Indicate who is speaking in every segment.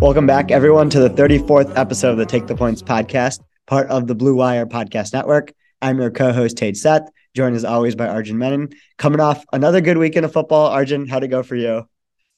Speaker 1: Welcome back, everyone, to the 34th episode of the Take the Points podcast, part of the Blue Wire Podcast Network. I'm your co host, Tej Seth, joined as always by Arjun Menon. Coming off another good weekend of football. Arjun, how'd it go for you?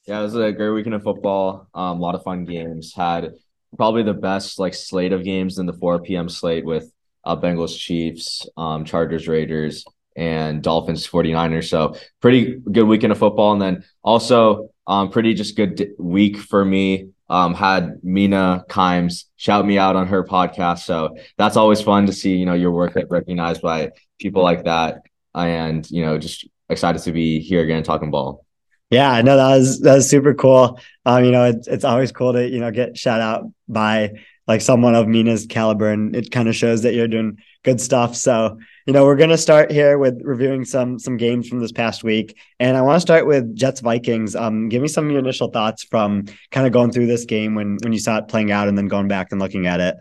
Speaker 2: Yeah, it was a great weekend of football. Um, a lot of fun games. Had probably the best like slate of games in the 4 p.m. slate with uh, Bengals, Chiefs, um, Chargers, Raiders, and Dolphins, 49ers. So pretty good weekend of football. And then also um, pretty just good week for me. Um, had Mina Kimes shout me out on her podcast. So that's always fun to see, you know, your work get recognized by people like that. And, you know, just excited to be here again talking ball.
Speaker 1: Yeah, no, that was that was super cool. Um, you know, it's it's always cool to you know get shout out by like someone of Mina's caliber, and it kind of shows that you're doing good stuff. So, you know, we're gonna start here with reviewing some some games from this past week, and I want to start with Jets Vikings. Um, give me some of your initial thoughts from kind of going through this game when when you saw it playing out, and then going back and looking at it.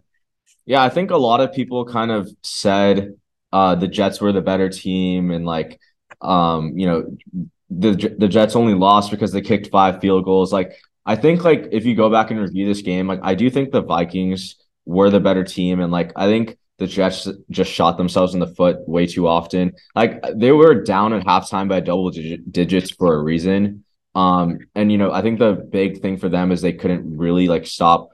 Speaker 2: Yeah, I think a lot of people kind of said uh the Jets were the better team and like um you know the the Jets only lost because they kicked five field goals. Like I think like if you go back and review this game, like I do think the Vikings were the better team and like I think the Jets just shot themselves in the foot way too often. Like they were down at halftime by double digit, digits for a reason. Um and you know, I think the big thing for them is they couldn't really like stop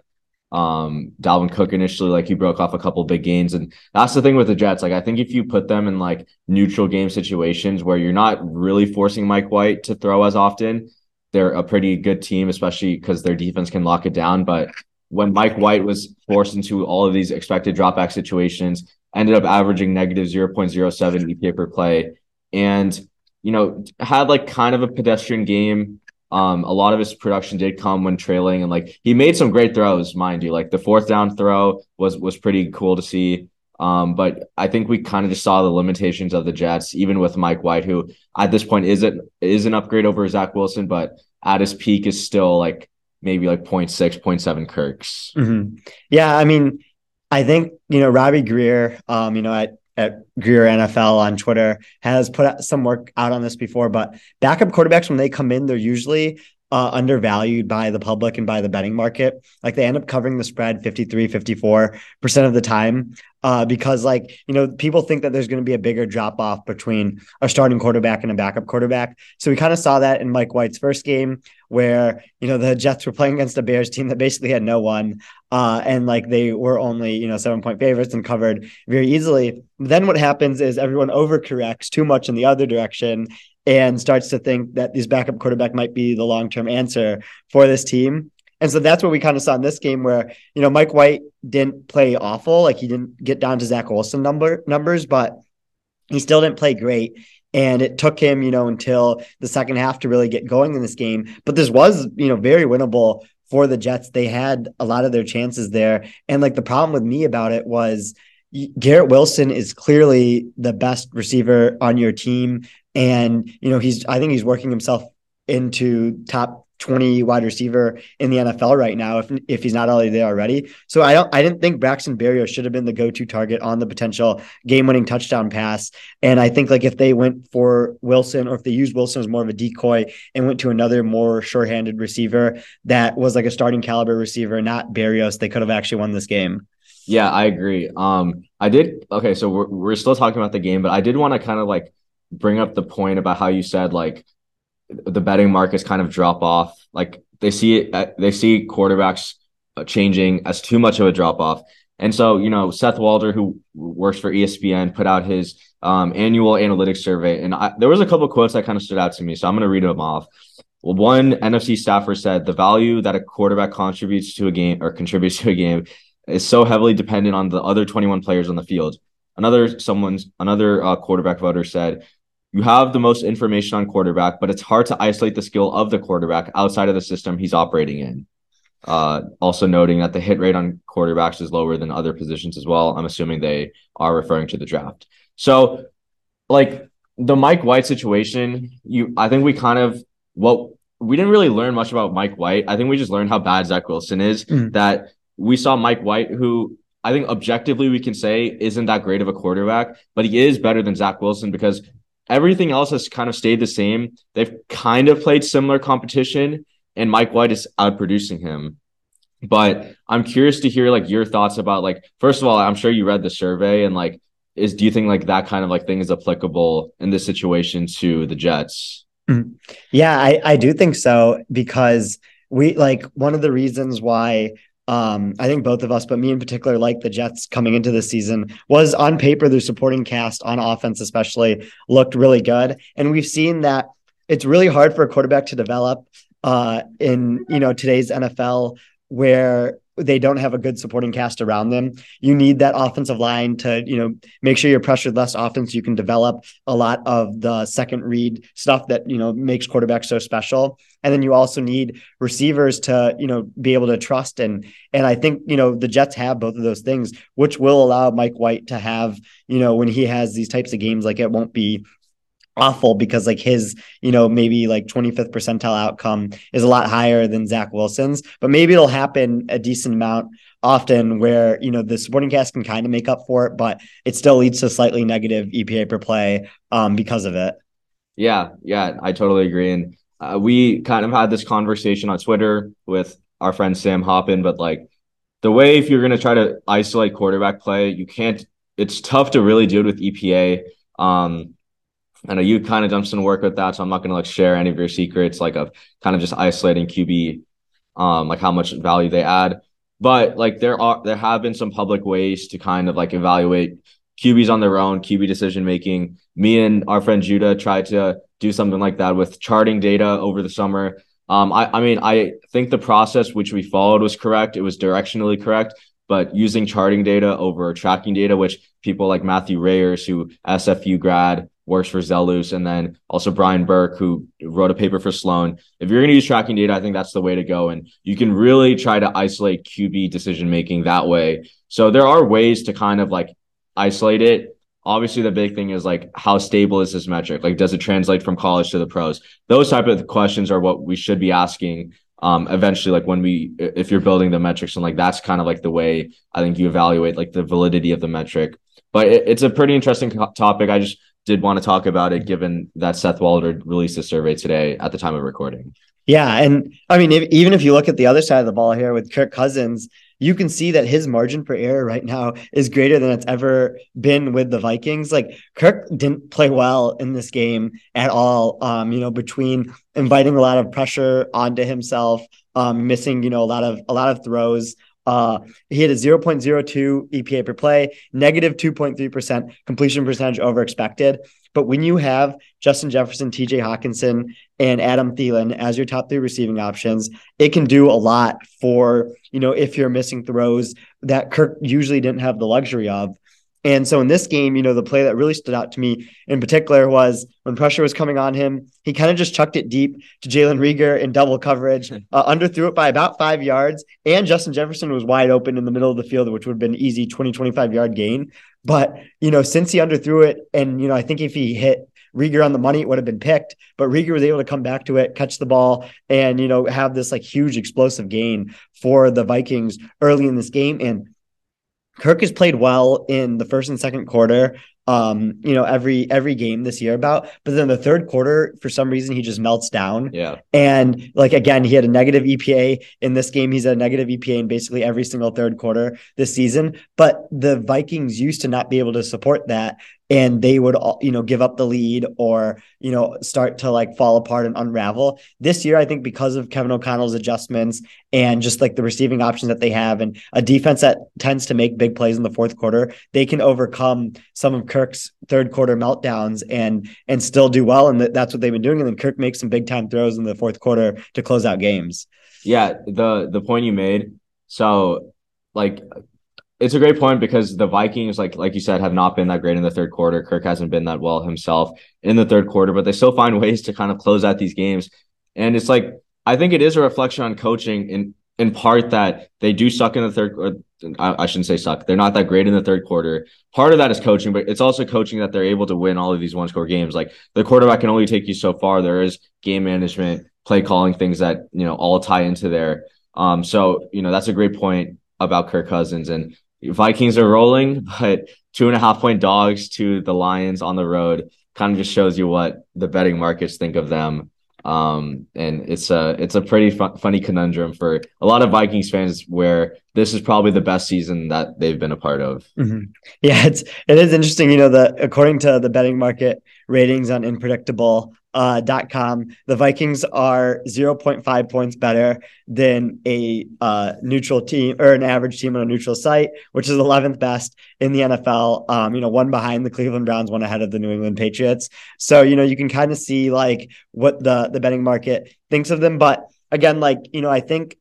Speaker 2: um Dalvin Cook initially like he broke off a couple big gains and that's the thing with the Jets like I think if you put them in like neutral game situations where you're not really forcing Mike White to throw as often they're a pretty good team especially because their defense can lock it down but when Mike White was forced into all of these expected dropback situations ended up averaging negative 0.07 EPA per play and you know had like kind of a pedestrian game um, a lot of his production did come when trailing, and like he made some great throws, mind you. Like the fourth down throw was was pretty cool to see. Um, but I think we kind of just saw the limitations of the Jets, even with Mike White, who at this point isn't is an upgrade over Zach Wilson, but at his peak is still like maybe like 0.6, 0.7 Kirks.
Speaker 1: Mm-hmm. Yeah, I mean, I think you know Robbie Greer, um, you know at at Greer NFL on Twitter has put some work out on this before, but backup quarterbacks when they come in, they're usually uh, undervalued by the public and by the betting market. Like they end up covering the spread 53, 54% of the time uh, because like, you know, people think that there's going to be a bigger drop off between a starting quarterback and a backup quarterback. So we kind of saw that in Mike White's first game where, you know, the Jets were playing against a Bears team that basically had no one. Uh, and like they were only, you know, seven point favorites and covered very easily. Then what happens is everyone overcorrects too much in the other direction and starts to think that these backup quarterback might be the long term answer for this team. And so that's what we kind of saw in this game where, you know, Mike White didn't play awful. Like he didn't get down to Zach Wilson number numbers, but he still didn't play great. And it took him, you know, until the second half to really get going in this game. But this was, you know, very winnable for the Jets. They had a lot of their chances there. And like the problem with me about it was Garrett Wilson is clearly the best receiver on your team. And, you know, he's, I think he's working himself into top 20 wide receiver in the NFL right now if if he's not already there already. So I don't I didn't think Braxton Berrios should have been the go-to target on the potential game-winning touchdown pass. And I think like if they went for Wilson or if they used Wilson as more of a decoy and went to another more sure-handed receiver that was like a starting caliber receiver, not Berrios, they could have actually won this game.
Speaker 2: Yeah, I agree. Um, I did. Okay, so we're we're still talking about the game, but I did want to kind of like bring up the point about how you said like the betting markets kind of drop off. Like they see it, they see quarterbacks uh, changing as too much of a drop off. And so, you know, Seth Walder, who works for ESPN, put out his um, annual analytics survey, and I, there was a couple quotes that kind of stood out to me. So I'm going to read them off. Well, one NFC staffer said the value that a quarterback contributes to a game or contributes to a game is so heavily dependent on the other 21 players on the field. another someone's another uh, quarterback voter said you have the most information on quarterback, but it's hard to isolate the skill of the quarterback outside of the system he's operating in. Uh, also noting that the hit rate on quarterbacks is lower than other positions as well. I'm assuming they are referring to the draft. So, like the Mike White situation, you I think we kind of what we didn't really learn much about Mike White. I think we just learned how bad Zach Wilson is.
Speaker 1: Mm.
Speaker 2: That we saw Mike White, who I think objectively we can say isn't that great of a quarterback, but he is better than Zach Wilson because everything else has kind of stayed the same. They've kind of played similar competition, and Mike White is outproducing him. But I'm curious to hear like your thoughts about like first of all, I'm sure you read the survey and like is do you think like that kind of like thing is applicable in this situation to the Jets?
Speaker 1: Mm-hmm. Yeah, I, I do think so because we like one of the reasons why um, I think both of us, but me in particular, like the Jets coming into the season, was on paper their supporting cast on offense, especially looked really good, and we've seen that it's really hard for a quarterback to develop uh, in you know today's NFL where they don't have a good supporting cast around them. You need that offensive line to, you know, make sure you're pressured less often so you can develop a lot of the second read stuff that, you know, makes quarterbacks so special. And then you also need receivers to, you know, be able to trust and and I think, you know, the Jets have both of those things, which will allow Mike White to have, you know, when he has these types of games like it won't be awful because like his, you know, maybe like 25th percentile outcome is a lot higher than Zach Wilson's, but maybe it'll happen a decent amount often where, you know, the supporting cast can kind of make up for it, but it still leads to slightly negative EPA per play um, because of it.
Speaker 2: Yeah, yeah, I totally agree. And uh, we kind of had this conversation on Twitter with our friend Sam Hoppen, but like the way if you're going to try to isolate quarterback play, you can't, it's tough to really do it with EPA. Um, I know you kind of done some work with that, so I'm not going to like share any of your secrets, like of kind of just isolating QB, um, like how much value they add. But like there are there have been some public ways to kind of like evaluate QBs on their own, QB decision making. Me and our friend Judah tried to do something like that with charting data over the summer. Um, I, I mean, I think the process which we followed was correct. It was directionally correct, but using charting data over tracking data, which people like Matthew Reyers, who SFU grad, works for Zelus, and then also Brian Burke, who wrote a paper for Sloan. If you're going to use tracking data, I think that's the way to go. And you can really try to isolate QB decision making that way. So there are ways to kind of like isolate it. Obviously, the big thing is like how stable is this metric? Like, does it translate from college to the pros? Those type of questions are what we should be asking um eventually like when we if you're building the metrics and like that's kind of like the way i think you evaluate like the validity of the metric but it, it's a pretty interesting topic i just did want to talk about it given that Seth Walder released a survey today at the time of recording.
Speaker 1: Yeah. And I mean, if, even if you look at the other side of the ball here with Kirk Cousins, you can see that his margin for error right now is greater than it's ever been with the Vikings. Like Kirk didn't play well in this game at all. Um, you know, between inviting a lot of pressure onto himself, um, missing, you know, a lot of a lot of throws. Uh, he had a 0.02 EPA per play, negative 2.3% completion percentage over expected. But when you have Justin Jefferson, TJ Hockenson, and Adam Thielen as your top three receiving options, it can do a lot for, you know, if you're missing throws that Kirk usually didn't have the luxury of. And so in this game, you know, the play that really stood out to me in particular was when pressure was coming on him, he kind of just chucked it deep to Jalen Reagor in double coverage, uh, underthrew it by about five yards. And Justin Jefferson was wide open in the middle of the field, which would have been an easy 20, 25 yard gain. But, you know, since he underthrew it, and, you know, I think if he hit Reagor on the money, it would have been picked. But Reagor was able to come back to it, catch the ball, and, you know, have this like huge explosive gain for the Vikings early in this game. And, Kirk has played well in the first and second quarter. Um, you know, every every game this year about, but then the third quarter, for some reason, he just melts down.
Speaker 2: Yeah.
Speaker 1: And like again, he had a negative EPA in this game. He's a negative EPA in basically every single third quarter this season. But the Vikings used to not be able to support that and they would all, you know give up the lead or you know start to like fall apart and unravel. This year i think because of kevin o'connell's adjustments and just like the receiving options that they have and a defense that tends to make big plays in the fourth quarter they can overcome some of kirk's third quarter meltdowns and and still do well. And that's what they've been doing. And then kirk makes some big time throws in the fourth quarter to close out games.
Speaker 2: Yeah the the point you made. So like it's a great point because the Vikings, like like you said, have not been that great in the third quarter. Kirk hasn't been that well himself in the third quarter, but they still find ways to kind of close out these games. And it's like I think it is a reflection on coaching in in part that they do suck in the third. Or I, I shouldn't say suck. They're not that great in the third quarter. Part of that is coaching, but it's also coaching that they're able to win all of these one score games. Like the quarterback can only take you so far. There is game management, play calling, things that you know all tie into there. Um, so you know that's a great point about Kirk Cousins and Vikings are rolling, but two and a half point dogs to the Lions on the road kind of just shows you what the betting markets think of them. Um, and it's a it's a pretty funny conundrum for a lot of Vikings fans where this is probably the best season that they've been a part of.
Speaker 1: Mm-hmm. Yeah, it's it is interesting. You know, the according to the betting market ratings on Inpredictable, uh, com. The Vikings are 0.5 points better than a uh, neutral team or an average team on a neutral site, which is 11th best in the NFL. Um, you know, one behind the Cleveland Browns, one ahead of the New England Patriots. So, you know, you can kind of see like what the the betting market thinks of them. But again, like, you know, I think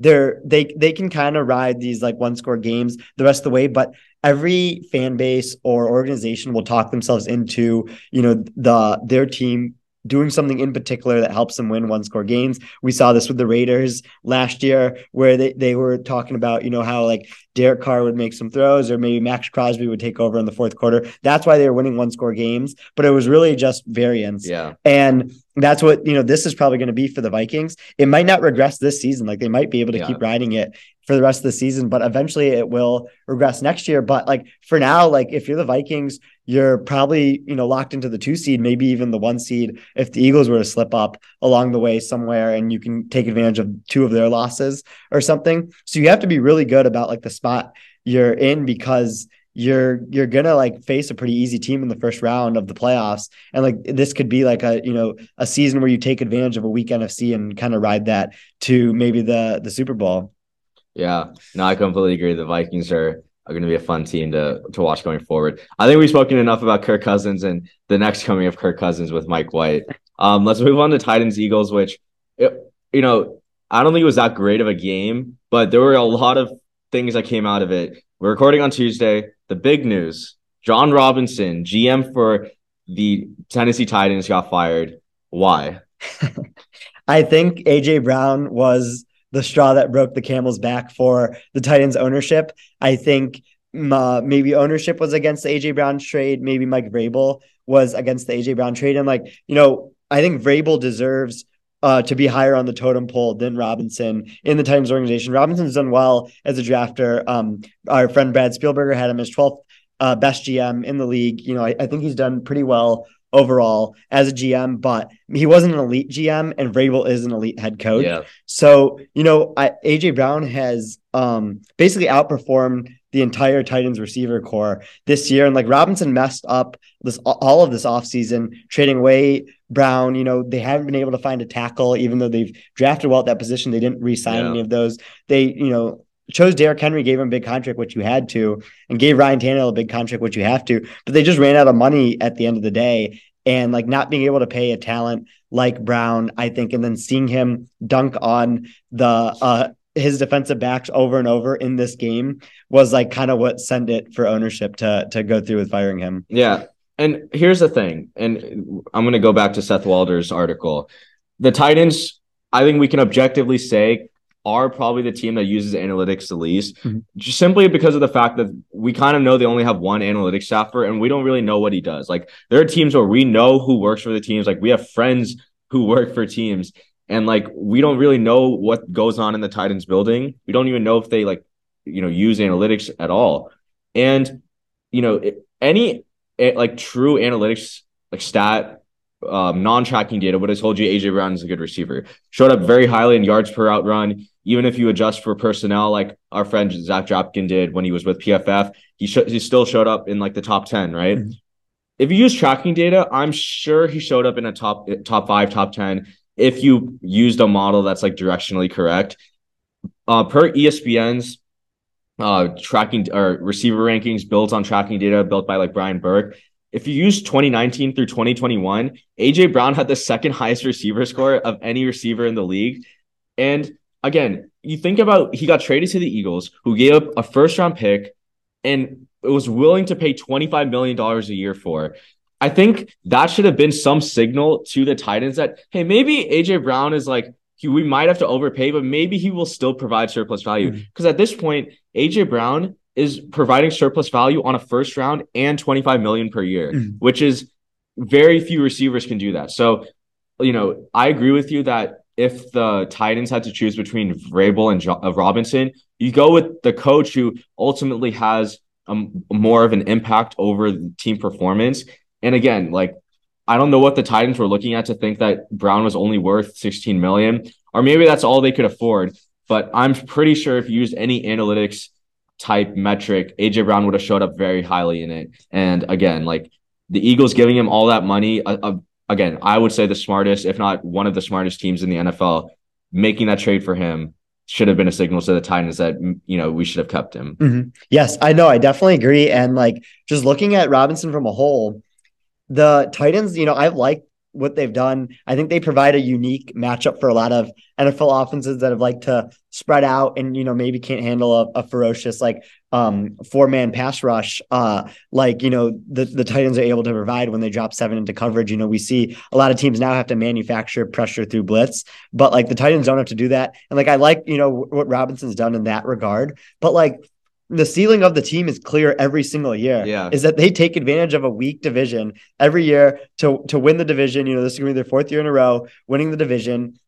Speaker 1: they're they they can kind of ride these like one score games the rest of the way but every fan base or organization will talk themselves into you know the their team doing something in particular that helps them win one score games. We saw this with the Raiders last year where they, they were talking about, you know, how like Derek Carr would make some throws or maybe Maxx Crosby would take over in the fourth quarter. That's why they were winning one score games, but it was really just variance.
Speaker 2: Yeah.
Speaker 1: And that's what, you know, this is probably going to be for the Vikings. It might not regress this season. Like they might be able to yeah. keep riding it for the rest of the season, but eventually it will regress next year. But like for now, like if you're the Vikings, you're probably, you know, locked into the two seed, maybe even the one seed if the Eagles were to slip up along the way somewhere and you can take advantage of two of their losses or something. So you have to be really good about like the spot you're in because you're you're gonna like face a pretty easy team in the first round of the playoffs and like this could be like a you know a season where you take advantage of a weak nfc and kind of ride that to maybe the the super bowl
Speaker 2: yeah, no, I completely agree. The Vikings are are going to be a fun team to to watch going forward. I think we've spoken enough about Kirk Cousins and the next coming of Kirk Cousins with Mike White. Um, let's move on to Titans Eagles, which it, you know I don't think it was that great of a game, but there were a lot of things that came out of it. We're recording on Tuesday. The big news: Jon Robinson, GM for the Tennessee Titans, got fired. Why?
Speaker 1: I think AJ Brown was the straw that broke the camel's back for the Titans ownership. I think uh, maybe ownership was against the AJ Brown trade. Maybe Mike Vrabel was against the AJ Brown trade. And like, you know, I think Vrabel deserves uh, to be higher on the totem pole than Robinson in the Titans organization. Robinson's done well as a drafter. Um, our friend Brad Spielberger had him as 12th uh, best GM in the league. You know, I, I think he's done pretty well overall as a GM, but he wasn't an elite GM, and Vrabel is an elite head coach.
Speaker 2: Yeah.
Speaker 1: So you know, I, AJ Brown has um, basically outperformed the entire Titans receiver corps this year, and like Robinson messed up this all of this offseason, trading away Brown. You know, they haven't been able to find a tackle, even though they've drafted well at that position. They didn't re-sign yeah. any of those. They, you know, chose Derrick Henry, gave him a big contract, which you had to, and gave Ryan Tannehill a big contract, which you have to. But they just ran out of money at the end of the day. And like not being able to pay a talent like Brown, I think, and then seeing him dunk on the uh his defensive backs over and over in this game was like kind of what sent it for ownership to to go through with firing him.
Speaker 2: Yeah. And here's the thing, and I'm going to go back to Seth Walder's article. The Titans, I think we can objectively say are probably the team that uses analytics the least, mm-hmm. just simply because of the fact that we kind of know they only have one analytics staffer and we don't really know what he does. Like there are teams where we know who works for the teams. Like we have friends who work for teams and like we don't really know what goes on in the Titans building. We don't even know if they like, you know, use analytics at all. And, you know, any eh, like true analytics like stat um, non-tracking data would have told you AJ Brown is a good receiver. Showed up very highly in yards per route run. Even if you adjust for personnel, like our friend Zach Dropkin did when he was with PFF, he sh- he still showed up in like the top ten, right? Mm-hmm. If you use tracking data, I'm sure he showed up in a top top five, top ten. If you used a model that's like directionally correct, uh, per ESPN's uh, tracking or receiver rankings built on tracking data built by like Brian Burke, if you use 2019 through 2021, AJ Brown had the second highest receiver score of any receiver in the league. And again, you think about he got traded to the Eagles, who gave up a first round pick and was willing to pay $25 million a year for. I think that should have been some signal to the Titans that, hey, maybe AJ Brown is like, he, we might have to overpay, but maybe he will still provide surplus value. Because mm-hmm. at this point, AJ Brown is providing surplus value on a first round and 25 million per year, mm-hmm. which is very few receivers can do that. So, you know, I agree with you that if the Titans had to choose between Vrabel and jo- uh, Robinson, you go with the coach who ultimately has um, more of an impact over the team performance. And again, like I don't know what the Titans were looking at to think that Brown was only worth 16 million, or maybe that's all they could afford. But I'm pretty sure if you used any analytics type metric, AJ Brown would have showed up very highly in it. And again, like the Eagles giving him all that money, uh, uh, again, I would say the smartest, if not one of the smartest teams in the NFL, making that trade for him should have been a signal to the Titans that you know we should have kept him.
Speaker 1: Mm-hmm. Yes, I know. I definitely agree. And like just looking at Robinson from a whole, the Titans, you know, I like what they've done. I think they provide a unique matchup for a lot of NFL offenses that have liked to spread out and you know maybe can't handle a, a ferocious like um four man pass rush uh like you know the the Titans are able to provide when they drop seven into coverage. You know we see a lot of teams now have to manufacture pressure through blitz, but like the Titans don't have to do that. And like I like you know what Robinson's done in that regard, but like the ceiling of the team is clear every single year.
Speaker 2: Yeah.
Speaker 1: Is that they take advantage of a weak division every year to to win the division. You know, this is gonna be their fourth year in a row winning the division.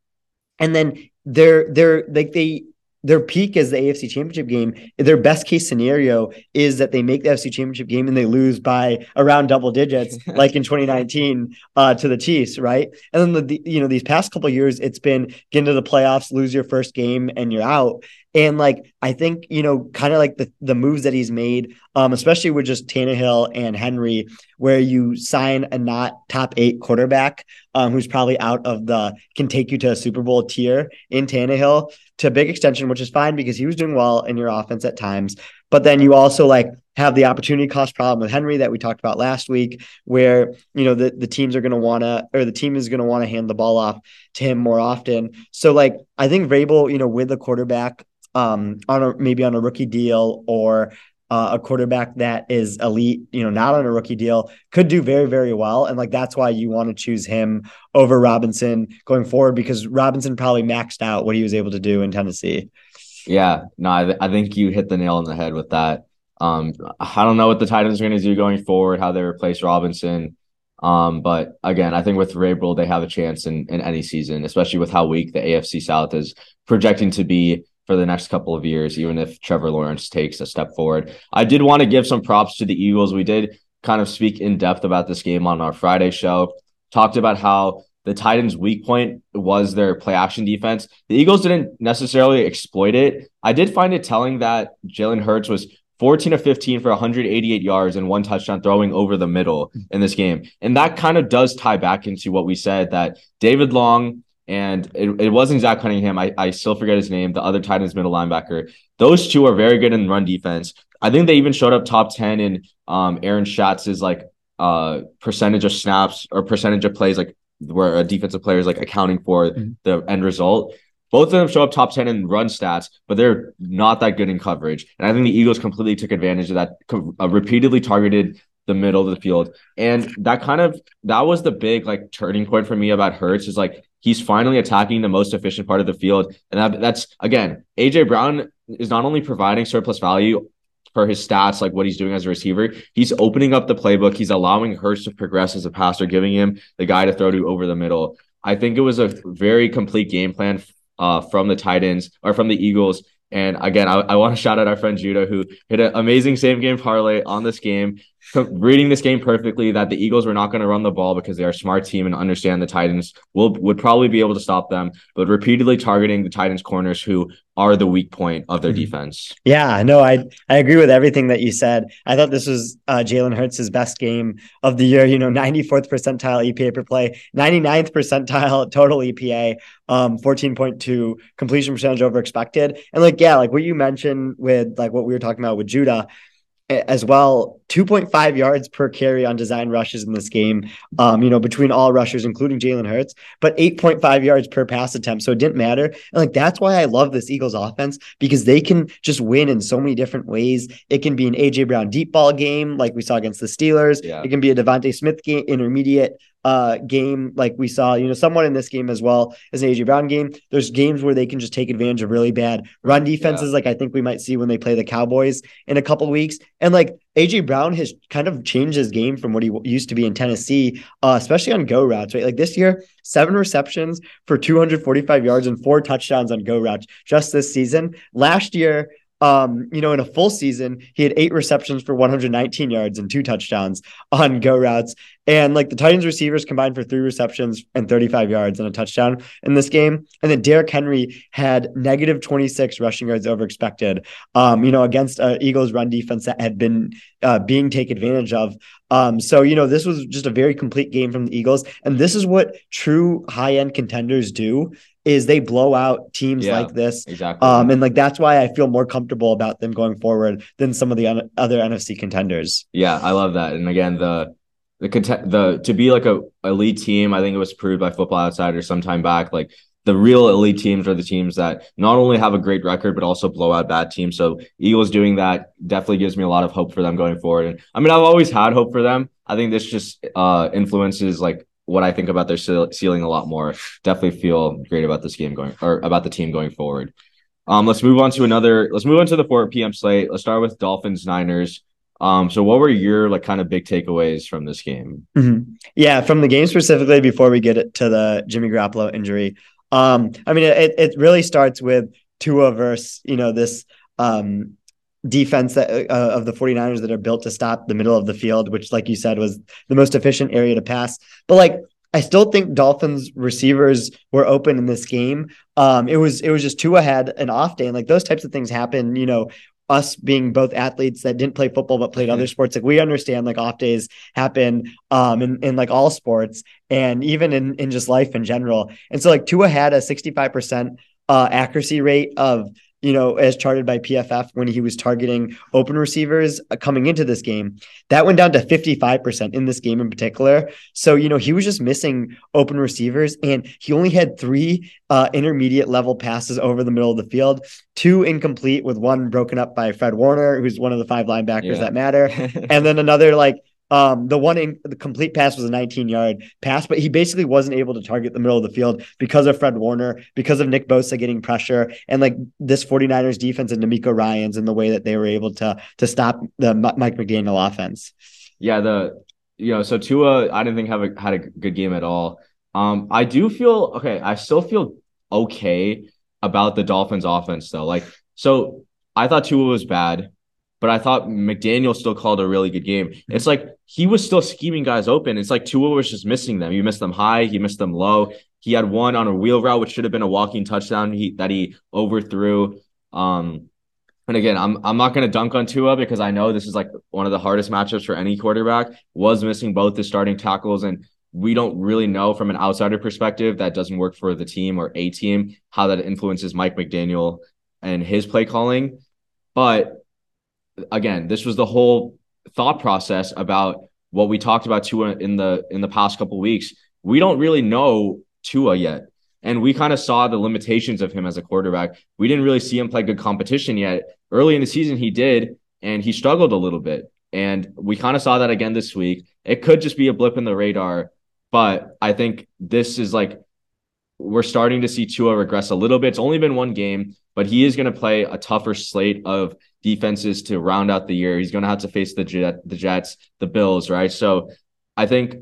Speaker 1: And then they're they're like they their peak is the AFC championship game. Their best case scenario is that they make the AFC championship game and they lose by around double digits, like in 2019 uh, to the Chiefs, right? And then the, the you know these past couple years, it's been get into the playoffs, lose your first game, and you're out. And like I think you know, kind of like the the moves that he's made, um, especially with just Tannehill and Henry, where you sign a not top eight quarterback, um, who's probably out of the can take you to a Super Bowl tier in Tannehill to a big extension, which is fine because he was doing well in your offense at times. But then you also like have the opportunity cost problem with Henry that we talked about last week, where you know the, the teams are want to or the team is going to want to hand the ball off to him more often. So like I think Vrabel, you know, with the quarterback um, on a maybe on a rookie deal or uh, a quarterback that is elite, you know, not on a rookie deal, could do very, very well. And like that's why you want to choose him over Robinson going forward because Robinson probably maxed out what he was able to do in Tennessee.
Speaker 2: Yeah, no, I, th- I think you hit the nail on the head with that. Um, I don't know what the Titans are going to do going forward, how they replace Robinson. Um, but again, I think with Vrabel, they have a chance in, in any season, especially with how weak the AFC South is projecting to be for the next couple of years, even if Trevor Lawrence takes a step forward. I did want to give some props to the Eagles. We did kind of speak in depth about this game on our Friday show, talked about how the Titans' weak point was their play action defense. The Eagles didn't necessarily exploit it. I did find it telling that Jalen Hurts was 14 of 15 for 188 yards and one touchdown throwing over the middle in this game. And that kind of does tie back into what we said that David Long and it, it wasn't Zach Cunningham. I, I still forget his name, the other Titans middle linebacker. Those two are very good in run defense. I think they even showed up top 10 in um, Aaron Schatz's like uh percentage of snaps or percentage of plays, like where a defensive player is like accounting for mm-hmm. the end result. Both of them show up top 10 in run stats, but they're not that good in coverage. And I think the Eagles completely took advantage of that, uh, repeatedly targeted the middle of the field. And that kind of that was the big like turning point for me about Hurts is like he's finally attacking the most efficient part of the field. And that, that's again, AJ Brown is not only providing surplus value for his stats, like what he's doing as a receiver, he's opening up the playbook. He's allowing Hurts to progress as a passer, giving him the guy to throw to over the middle. I think it was a very complete game plan uh, from the Titans or from the Eagles. And again, I, I want to shout out our friend Judah who hit an amazing same game parlay on this game reading this game perfectly that the Eagles were not going to run the ball because they are a smart team and understand the Titans will would probably be able to stop them, but repeatedly targeting the Titans corners who are the weak point of their mm-hmm. defense.
Speaker 1: Yeah, no, I I agree with everything that you said. I thought this was uh, Jalen Hurts' best game of the year. You know, 94th percentile EPA per play, 99th percentile total EPA, um, 14.2 completion percentage over expected, and like yeah, like what you mentioned with like what we were talking about with Judah as well 2.5 yards per carry on design rushes in this game, um, you know, between all rushers, including Jalen Hurts, but 8.5 yards per pass attempt. So it didn't matter. And like that's why I love this Eagles offense because they can just win in so many different ways. It can be an AJ Brown deep ball game, like we saw against the Steelers.
Speaker 2: Yeah.
Speaker 1: It can be a DeVonta Smith game, intermediate uh game like we saw you know someone in this game as well as an AJ Brown game there's games where they can just take advantage of really bad run defenses like I think we might see when they play the Cowboys in a couple weeks and like AJ Brown has kind of changed his game from what he used to be in Tennessee uh especially on go routes right? Like this year seven receptions for 245 yards and four touchdowns on go routes just this season. Last year um, you know, in a full season, he had eight receptions for 119 yards and two touchdowns on go routes. And like the Titans receivers combined for three receptions and 35 yards and a touchdown in this game. And then Derrick Henry had negative 26 rushing yards over expected, um, you know, against uh, Eagles run defense that had been uh, being taken advantage of. Um, so, you know, this was just a very complete game from the Eagles. And this is what true high end contenders do is they blow out teams
Speaker 2: Yeah.
Speaker 1: like this.
Speaker 2: Exactly.
Speaker 1: Um, and like that's why I feel more comfortable about them going forward than some of the un- other NFC contenders.
Speaker 2: Yeah, I love that. And again, the the content the to be like a elite team, I think it was proved by Football Outsiders sometime back. Like the real elite teams are the teams that not only have a great record but also blow out bad teams. So Eagles doing that definitely gives me a lot of hope for them going forward. And I mean, I've always had hope for them. I think this just uh influences like what I think about their ceiling a lot more. Definitely feel great about this game going or about the team going forward. Um, let's move on to another. Let's move on to the 4 p.m. slate. Let's start with Dolphins Niners. Um, so what were your like kind of big takeaways from this game?
Speaker 1: Mhm. Yeah, from the game specifically, before we get it to the Jimmy Garoppolo injury, um, I mean, it it really starts with Tua versus you know this um defense that uh, of the 49ers that are built to stop the middle of the field, which, like you said, was the most efficient area to pass. But like, I still think Dolphins receivers were open in this game. Um, it was it was just Tua had an off day, and like those types of things happen. You know, us being both athletes that didn't play football but played other sports, like we understand like off days happen um in, in like all sports and even in in just life in general. And so like Tua had a 65% uh accuracy rate of you know, as charted by PFF when he was targeting open receivers uh, coming into this game. That went down to 55% in this game in particular. So, you know, he was just missing open receivers and he only had three uh, intermediate level passes over the middle of the field, two incomplete with one broken up by Fred Warner, who's one of the five linebackers
Speaker 2: Yeah.
Speaker 1: that matter. and then another like um the one in the complete pass was a 19 yard pass but he basically wasn't able to target the middle of the field because of Fred Warner because of Nick Bosa getting pressure and like this 49ers defense and DeMeco Ryans and the way that they were able to to stop the Mike McDaniel offense
Speaker 2: Yeah, the you know, so Tua, I didn't think have a, had a good game at all. Um, I do feel okay. I still feel okay about the Dolphins' offense though. Like, so I thought Tua was bad, but I thought McDaniel still called a really good game. It's like he was still scheming guys open. It's like Tua was just missing them. He missed them high, he missed them low. He had one on a wheel route, which should have been a walking touchdown. He that he overthrew. Um, and again, I'm I'm not going to dunk on Tua because I know this is like one of the hardest matchups for any quarterback. Was missing both the starting tackles, and we don't really know from an outsider perspective that doesn't work for the team or a team how that influences Mike McDaniel and his play calling. But again, this was the whole thought process about what we talked about Tua in the in the past couple weeks. We don't really know Tua yet. And we kind of saw the limitations of him as a quarterback. We didn't really see him play good competition yet. Early in the season, he did, and he struggled a little bit. And we kind of saw that again this week. It could just be a blip in the radar, but I think this is like we're starting to see Tua regress a little bit. It's only been one game, but he is going to play a tougher slate of defenses to round out the year. He's going to have to face the Jet, the Jets, the Bills, right? So I think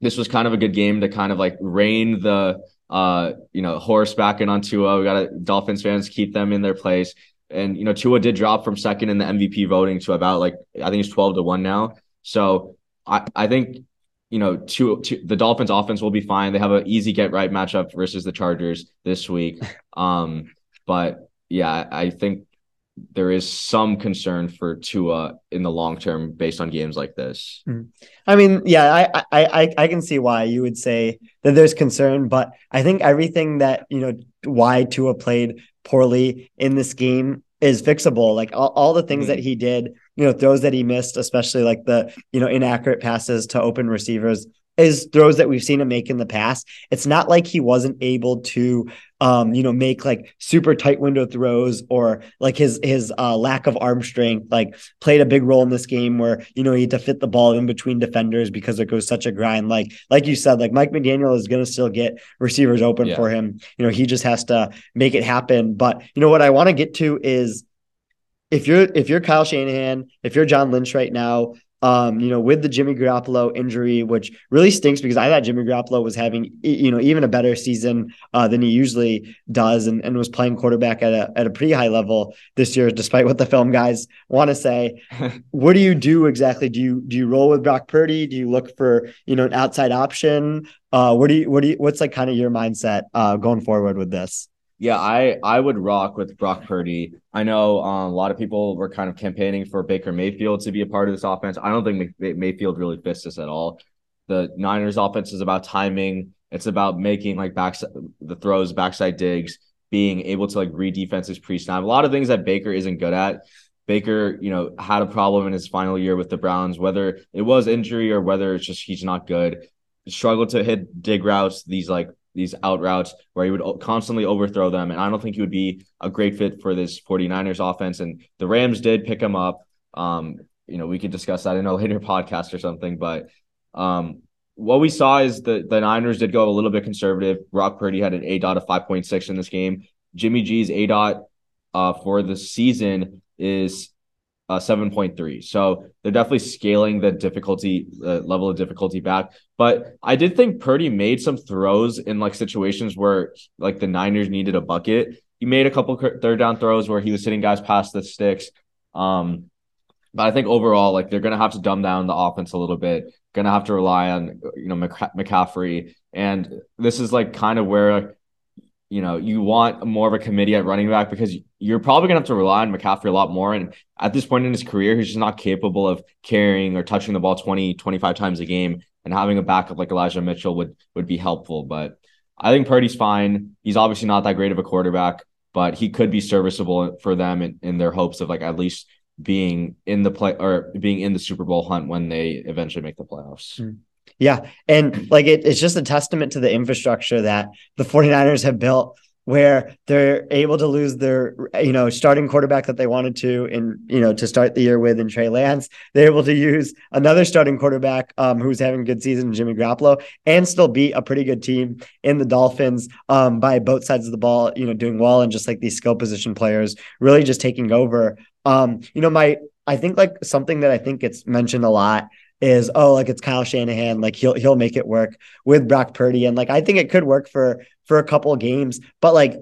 Speaker 2: this was kind of a good game to kind of like rein the uh you know horse back in on Tua. We got to Dolphins fans keep them in their place. And you know Tua did drop from second in the MVP voting to about like I think it's 12 to 1 now. So I I think you know Tua, Tua, the Dolphins offense will be fine. They have an easy get right matchup versus the Chargers this week. Um but yeah, I think there is some concern for Tua in the long term based on games like this.
Speaker 1: I mean, yeah, I, I I I can see why you would say that there's concern, but I think everything that you know why Tua played poorly in this game is fixable. Like all, all the things
Speaker 2: Mhm.
Speaker 1: that he did you know, throws that he missed, especially like the, you know, inaccurate passes to open receivers is throws that we've seen him make in the past. It's not like he wasn't able to um, you know, make like super tight window throws or like his his uh, lack of arm strength like played a big role in this game where you know he had to fit the ball in between defenders because it goes such a grind. Like like you said, like Mike McDaniel is going to still get receivers open
Speaker 2: Yeah.
Speaker 1: for him. You know, he just has to make it happen. But you know what I want to get to is if you're if you're Kyle Shanahan, if you're John Lynch right now, um, you know, with the Jimmy Garoppolo injury, which really stinks because I thought Jimmy Garoppolo was having, you know, even a better season uh, than he usually does, and, and was playing quarterback at a at a pretty high level this year, despite what the film guys want to say. what do you do exactly? Do you do you roll with Brock Purdy? Do you look for you know an outside option? Uh, what do you what do you what's like kind of your mindset uh, going forward with this?
Speaker 2: Yeah, I I would rock with Brock Purdy. I know um, a lot of people were kind of campaigning for Baker Mayfield to be a part of this offense. I don't think May- Mayfield really fits this at all. The Niners offense is about timing. It's about making like back the throws, backside digs, being able to like read defenses pre-snap. A lot of things that Baker isn't good at. Baker, you know, had a problem in his final year with the Browns, whether it was injury or whether it's just he's not good. Struggled to hit dig routes, these like these out routes where he would constantly overthrow them. And I don't think he would be a great fit for this 49ers offense. And the Rams did pick him up. Um, you know, we could discuss that in a later podcast or something. But um, what we saw is the, the Niners did go a little bit conservative. Brock Purdy had an aDOT of 5.6 in this game. Jimmy G's aDOT uh, for the season is uh, 7.3. So they're definitely scaling the difficulty uh, level of difficulty back. But I did think Purdy made some throws in like situations where like the Niners needed a bucket. He made a couple third down throws where he was hitting guys past the sticks. Um, but I think overall, like they're gonna have to dumb down the offense a little bit. Gonna have to rely on you know McC- McCaffrey, and this is like kind of where you know you want more of a committee at running back because you're probably gonna have to rely on McCaffrey a lot more. And at this point in his career, he's just not capable of carrying or touching the ball 20, 25 times a game. And having a backup like Elijah Mitchell would would be helpful. But I think Purdy's fine. He's obviously not that great of a quarterback, but he could be serviceable for them in, in their hopes of like at least being in the play or being in the Super Bowl hunt when they eventually make the playoffs. Hmm.
Speaker 1: Yeah. And like it, it's just a testament to the infrastructure that the 49ers have built where they're able to lose their, you know, starting quarterback that they wanted to in, you know, to start the year with in Trey Lance. They're able to use another starting quarterback um, who's having a good season, Jimmy Garoppolo, and still beat a pretty good team in the Dolphins um, by both sides of the ball, you know, doing well. And just like these skill position players really just taking over. Um, you know, my, I think like something that I think gets mentioned a lot is oh like it's Kyle Shanahan like he'll he'll make it work with Brock Purdy. And like I think it could work for for a couple of games but like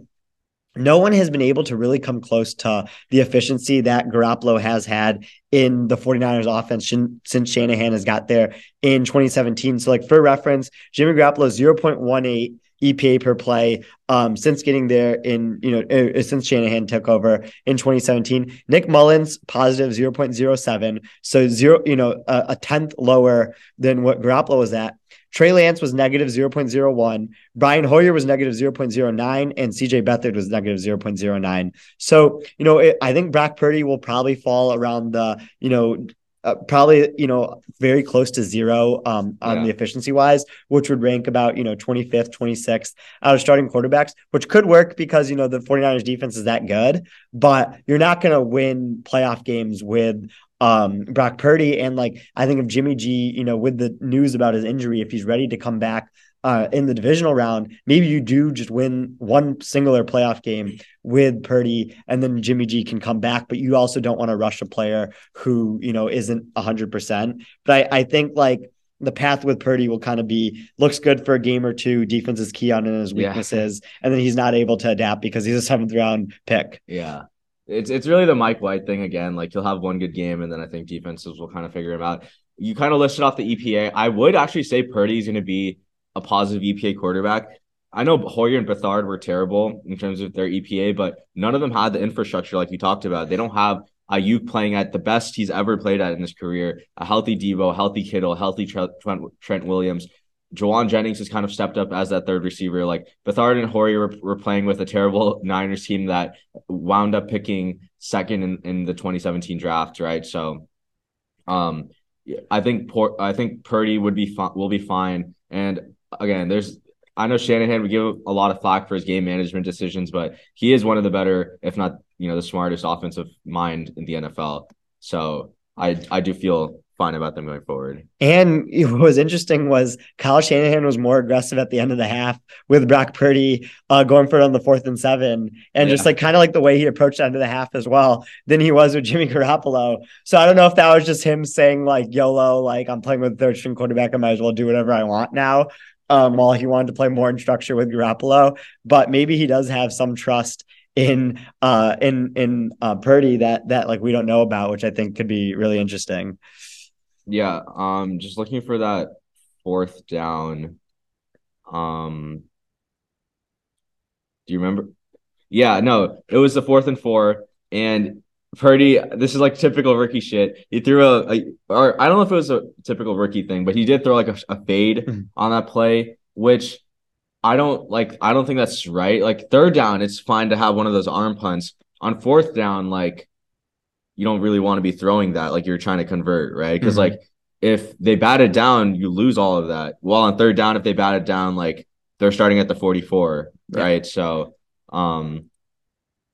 Speaker 1: no one has been able to really come close to the efficiency that Garoppolo has had in the 49ers offense since Shanahan has got there in 2017 so like for reference Jimmy Garoppolo 0.18 EPA per play um, since getting there in, you know, uh, since Shanahan took over in 2017. Nick Mullens, positive 0.07. So zero, you know, a, a tenth lower than what Garoppolo was at. Trey Lance was negative 0.01. Brian Hoyer was negative 0.09. And CJ Beathard was negative 0.09. So, you know, it, I think Brock Purdy will probably fall around the, you know, uh, probably you know very close to zero um, on
Speaker 2: Yeah.
Speaker 1: the efficiency wise, which would rank about you know 25th, 26th out of starting quarterbacks, which could work because you know the 49ers defense is that good, but you're not going to win playoff games with um Brock Purdy and like I think of Jimmy G, you know, with the news about his injury, if he's ready to come back uh in the divisional round, maybe you do just win one singular playoff game with Purdy and then Jimmy G can come back, but you also don't want to rush a player who, you know, isn't 100%. But I I think like the path with Purdy will kind of be looks good for a game or two. Defense is key on his
Speaker 2: Yeah.
Speaker 1: weaknesses, and then he's not able to adapt because he's a seventh round pick.
Speaker 2: Yeah. It's it's really the Mike White thing again. Like he'll have one good game and then I think defenses will kind of figure him out. You kind of listed off the EPA. I would actually say Purdy's going to be a positive EPA quarterback. I know Hoyer and Beathard were terrible in terms of their EPA, but none of them had the infrastructure like you talked about. They don't have Aiyuk playing at the best he's ever played at in his career. A healthy Debo, healthy Kittle, healthy Trent, Trent, Williams. Jauan Jennings has kind of stepped up as that third receiver. Like Beathard and Hoyer were, were playing with a terrible Niners team that wound up picking second in, in the 2017 draft, right? So, um, I think I think Purdy would be fi- will be fine. And again, there's I know Shanahan would give a lot of flack for his game management decisions, but he is one of the better, if not you know, the smartest offensive mind in the NFL. So I I do feel fine about them going forward.
Speaker 1: And what was interesting was Kyle Shanahan was more aggressive at the end of the half with Brock Purdy uh, going for it on the fourth and seven, and yeah. just like kind of like the way he approached the end of the half as well than he was with Jimmy Garoppolo. So I don't know if that was just him saying like YOLO, like I'm playing with third string quarterback, I might as well do whatever I want now. Um, while he wanted to play more in structure with Garoppolo, but maybe he does have some trust in uh in in uh Purdy that that like we don't know about, which I think could be really interesting.
Speaker 2: Yeah, um, just looking for that fourth down. Um, do you remember? Yeah, no, it was the fourth and four, and Purdy. This is like typical rookie shit. He threw a, a or I don't know if it was a typical rookie thing, but he did throw like a, a fade mm-hmm. on that play, which I don't like. I don't think that's right. Like third down, it's fine to have one of those arm punts. On fourth down, like you don't really want to be throwing that like you're trying to convert, right? Because mm-hmm. like if they bat it down, you lose all of that. While on third down, if they bat it down, like they're starting at the 44, yeah. right? So um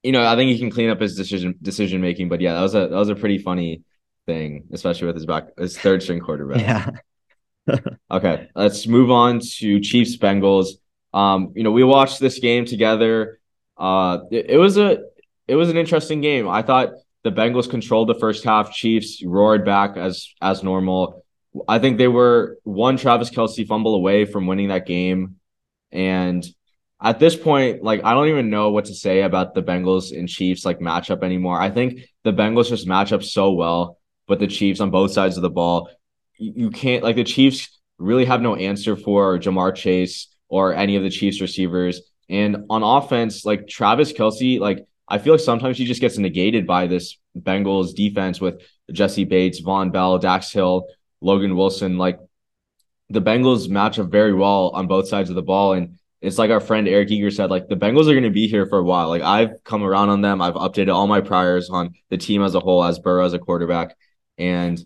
Speaker 2: you know, I think he can clean up his decision decision making, but yeah, that was a that was a pretty funny thing, especially with his back his third string quarterback.
Speaker 1: Yeah.
Speaker 2: okay, let's move on to Chiefs Bengals. Um, you know, we watched this game together. Uh it, it was a it was an interesting game. I thought the Bengals controlled the first half. Chiefs roared back as as normal. I think they were one Travis Kelce fumble away from winning that game. And at this point, like I don't even know what to say about the Bengals and Chiefs like matchup anymore. I think the Bengals just match up so well, but the Chiefs on both sides of the ball, you, can't like the Chiefs really have no answer for Ja'Marr Chase or any of the Chiefs receivers. And on offense, like Travis Kelce, like I feel like sometimes he just gets negated by this Bengals defense with Jessie Bates, Vonn Bell, Dax Hill, Logan Wilson. Like the Bengals match up very well on both sides of the ball. And it's like our friend Eric Eager said, like the Bengals are going to be here for a while. Like I've come around on them. I've updated all my priors on the team as a whole as Burrow as a quarterback. And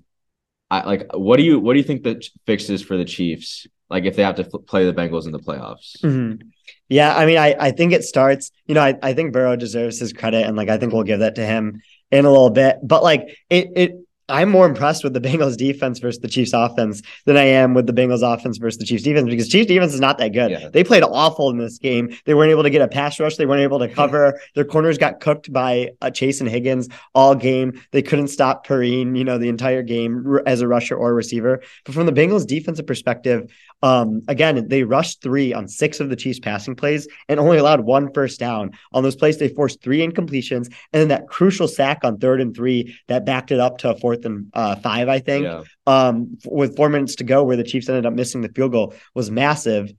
Speaker 2: I like, what do you, what do you think the fix is for the Chiefs? Like if they have to play the Bengals in the playoffs?
Speaker 1: Mm-hmm. Yeah, I mean, I, I think it starts, you know, I, I think Burrow deserves his credit and like I think we'll give that to him in a little bit. But like it it I'm more impressed with the Bengals defense versus the Chiefs offense than I am with the Bengals offense versus the Chiefs defense because Chiefs defense is not that good. Yeah. They played awful in this game. They weren't able to get a pass rush. They weren't able to cover. Their corners got cooked by uh, Chase and Higgins all game. They couldn't stop Perine, you know, the entire game as a rusher or a receiver. But from the Bengals defensive perspective, um, again, they rushed three on six of the Chiefs passing plays and only allowed one first down. On those plays, they forced three incompletions and then that crucial sack on third and three that backed it up to a fourth and uh, five, I think, yeah. um, with four minutes to go, where the Chiefs ended up missing the field goal was massive.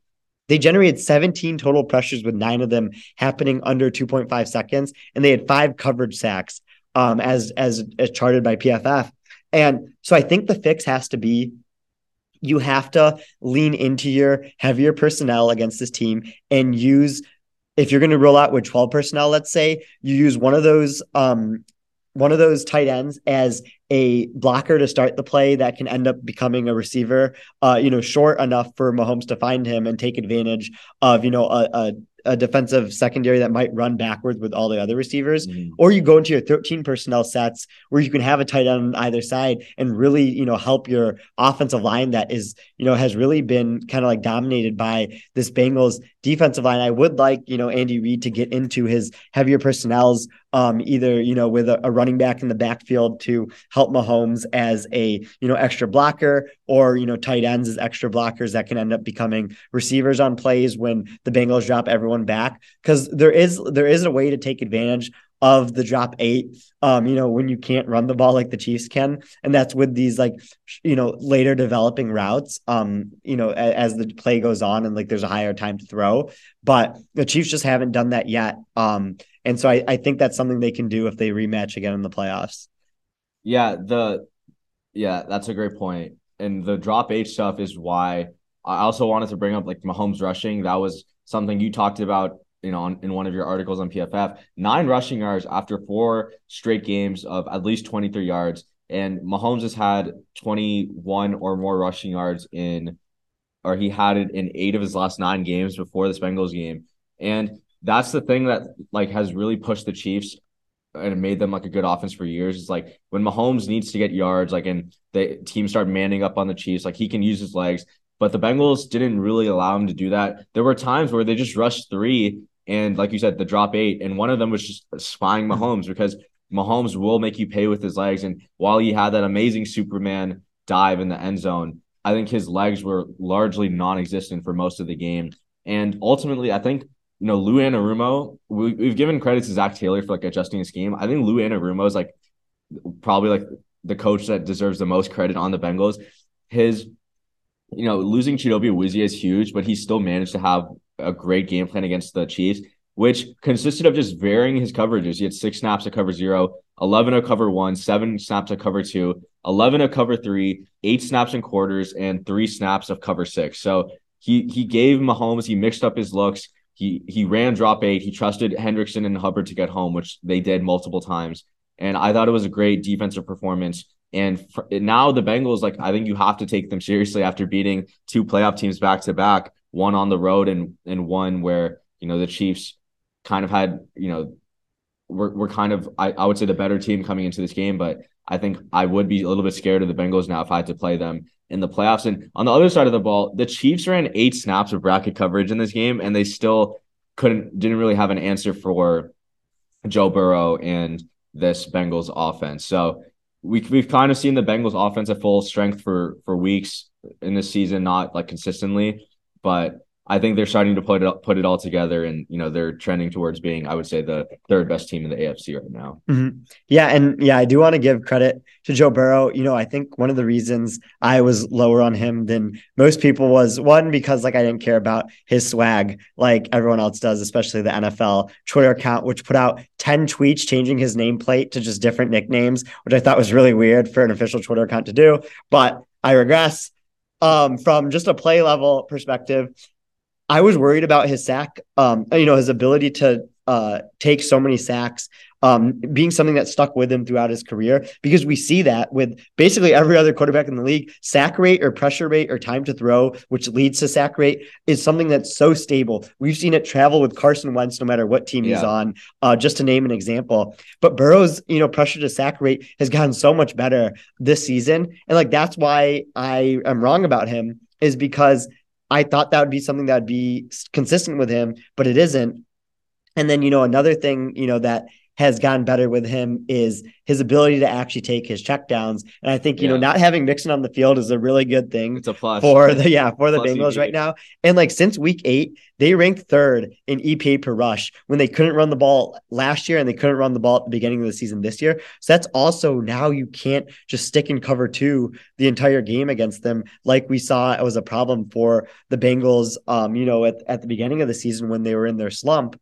Speaker 1: They generated 17 total pressures with nine of them happening under 2.5 seconds, and they had five coverage sacks um, as as as charted by PFF. And so I think the fix has to be you have to lean into your heavier personnel against this team and use if you're going to roll out with 12 personnel let's say you use one of those um one of those tight ends as a blocker to start the play that can end up becoming a receiver, uh, you know, short enough for Mahomes to find him and take advantage of, you know, a, a a defensive secondary that might run backwards with all the other receivers, mm-hmm. or you go into your 13 personnel sets where you can have a tight end on either side and really, you know, help your offensive line that is, you know, has really been kind of like dominated by this Bengals defensive line. I would like, you know, Andy Reid to get into his heavier personnels, um, either, you know, with a, a running back in the backfield to help Mahomes as a, you know, extra blocker or, you know, tight ends as extra blockers that can end up becoming receivers on plays when the Bengals drop everyone back. Cause there is, there is a way to take advantage of the drop eight. Um, you know, when you can't run the ball like the Chiefs can, and that's with these like, you know, later developing routes. Um, you know, as, as the play goes on and like there's a higher time to throw, but the Chiefs just haven't done that yet. Um, and so I, I think that's something they can do if they rematch again in the playoffs.
Speaker 2: Yeah, the yeah, that's a great. And the drop eight stuff is why I also wanted to bring up like Mahomes rushing. That was something you talked about you know, on, in one of your articles on PFF, nine rushing yards after four straight games of at least 23 yards. And Mahomes has had 21 or more rushing yards in, or he had it in eight of his last nine games before this Bengals game. And that's the thing that like has really pushed the Chiefs and made them like a good offense for years. Is like when Mahomes needs to get yards, like and the team start manning up on the Chiefs, like he can use his legs. But the Bengals didn't really allow him to do that. There were times where they just rushed three and like you said, the drop eight, and one of them was just spying mm-hmm. Mahomes because Mahomes will make you pay with his legs. And while he had that amazing Superman dive in the end zone, I think his legs were largely non-existent for most of the game. And ultimately, I think you know, Lou Anarumo, we, we've given credit to Zac Taylor for like adjusting his game. I think Lou Anarumo is like probably like the coach that deserves the most credit on the Bengals. His, you know, losing Chidobe Awuzie is huge, but he still managed to have a great game plan against the Chiefs, which consisted of just varying his coverages. He had six snaps at cover zero, 11 at cover one, seven snaps at cover two, 11 at cover three, eight snaps and quarters, and three snaps of cover six. So he he gave Mahomes, he mixed up his looks he he ran drop eight. He trusted Hendrickson and Hubbard to get home, which they did multiple times. And I thought it was a great defensive performance. And for, now the Bengals, like I think you have to take them seriously after beating two playoff teams back to back, one on the road and and one where you know the Chiefs kind of had you know we're we're kind of I, I would say the better team coming into this game, but I think I would be a little bit scared of the Bengals now if I had to play them in the playoffs. And on the other side of the ball, the Chiefs ran eight snaps of bracket coverage in this game, and they still couldn't didn't really have an answer for Joe Burrow and this Bengals offense. So we we've kind of seen the Bengals offense at full strength for for weeks in this season, not like consistently, but I think they're starting to put it put it all together, and you know they're trending towards being, I would say, the third best team in the AFC right now.
Speaker 1: Mm-hmm. Yeah, and yeah, I do want to give credit to Joe Burrow. You know, I think one of the reasons I was lower on him than most people was one because like I didn't care about his swag like everyone else does, especially the NFL Twitter account, which put out ten tweets changing his nameplate to just different nicknames, which I thought was really weird for an official Twitter account to do. But I regress um, from just a play level perspective. I was worried about his sack, um, you know, his ability to uh, take so many sacks, um, being something that stuck with him throughout his career, because we see that with basically every other quarterback in the league. Sack rate or pressure rate or time to throw, which leads to sack rate, is something that's so stable. We've seen it travel with Carson Wentz no matter what team yeah. he's on, uh, just to name an example. But Burrow's, you know, pressure to sack rate has gotten so much better this season. And like that's why I am wrong about him, is because I thought that would be something that would be consistent with him, but it isn't. And then, you know, another thing, you know, that has gotten better with him is his ability to actually take his checkdowns. And I think, you yeah. know, not having Mixon on the field is a really good thing
Speaker 2: it's a plus.
Speaker 1: for the yeah, for the Bengals right now. And like since week eight, they ranked third in EPA per rush when they couldn't run the ball last year and they couldn't run the ball at the beginning of the season this year. So that's also now you can't just stick in cover two the entire game against them, like we saw it was a problem for the Bengals um, you know, at, at the beginning of the season when they were in their slump.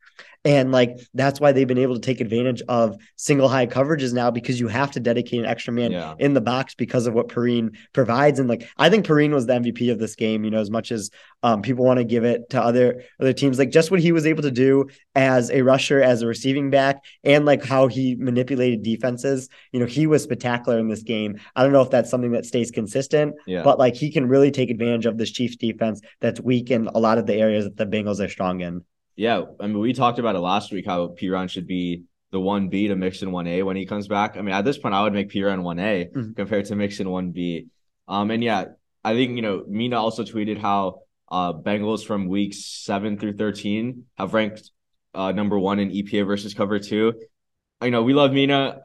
Speaker 1: And like that's why they've been able to take advantage of single high coverages now because you have to dedicate an extra man yeah. in the box because of what Perine provides. And like I think Perine was the MVP of this game, you know, as much as um, people want to give it to other other teams, like just what he was able to do as a rusher, as a receiving back, and like how he manipulated defenses. You know, he was spectacular in this game. I don't know if that's something that stays consistent, yeah. but like he can really take advantage of this Chiefs defense that's weak in a lot of the areas that the Bengals are strong in.
Speaker 2: Yeah, I mean, we talked about it last week how Perine should be the one B to Mixon one A when he comes back. I mean, at this point, I would make Perine one A mm-hmm. compared to Mixon one B. Um, and yeah, I think you know Mina also tweeted how uh Bengals from weeks seven through thirteen have ranked uh number one in EPA versus cover two. I know we love Mina.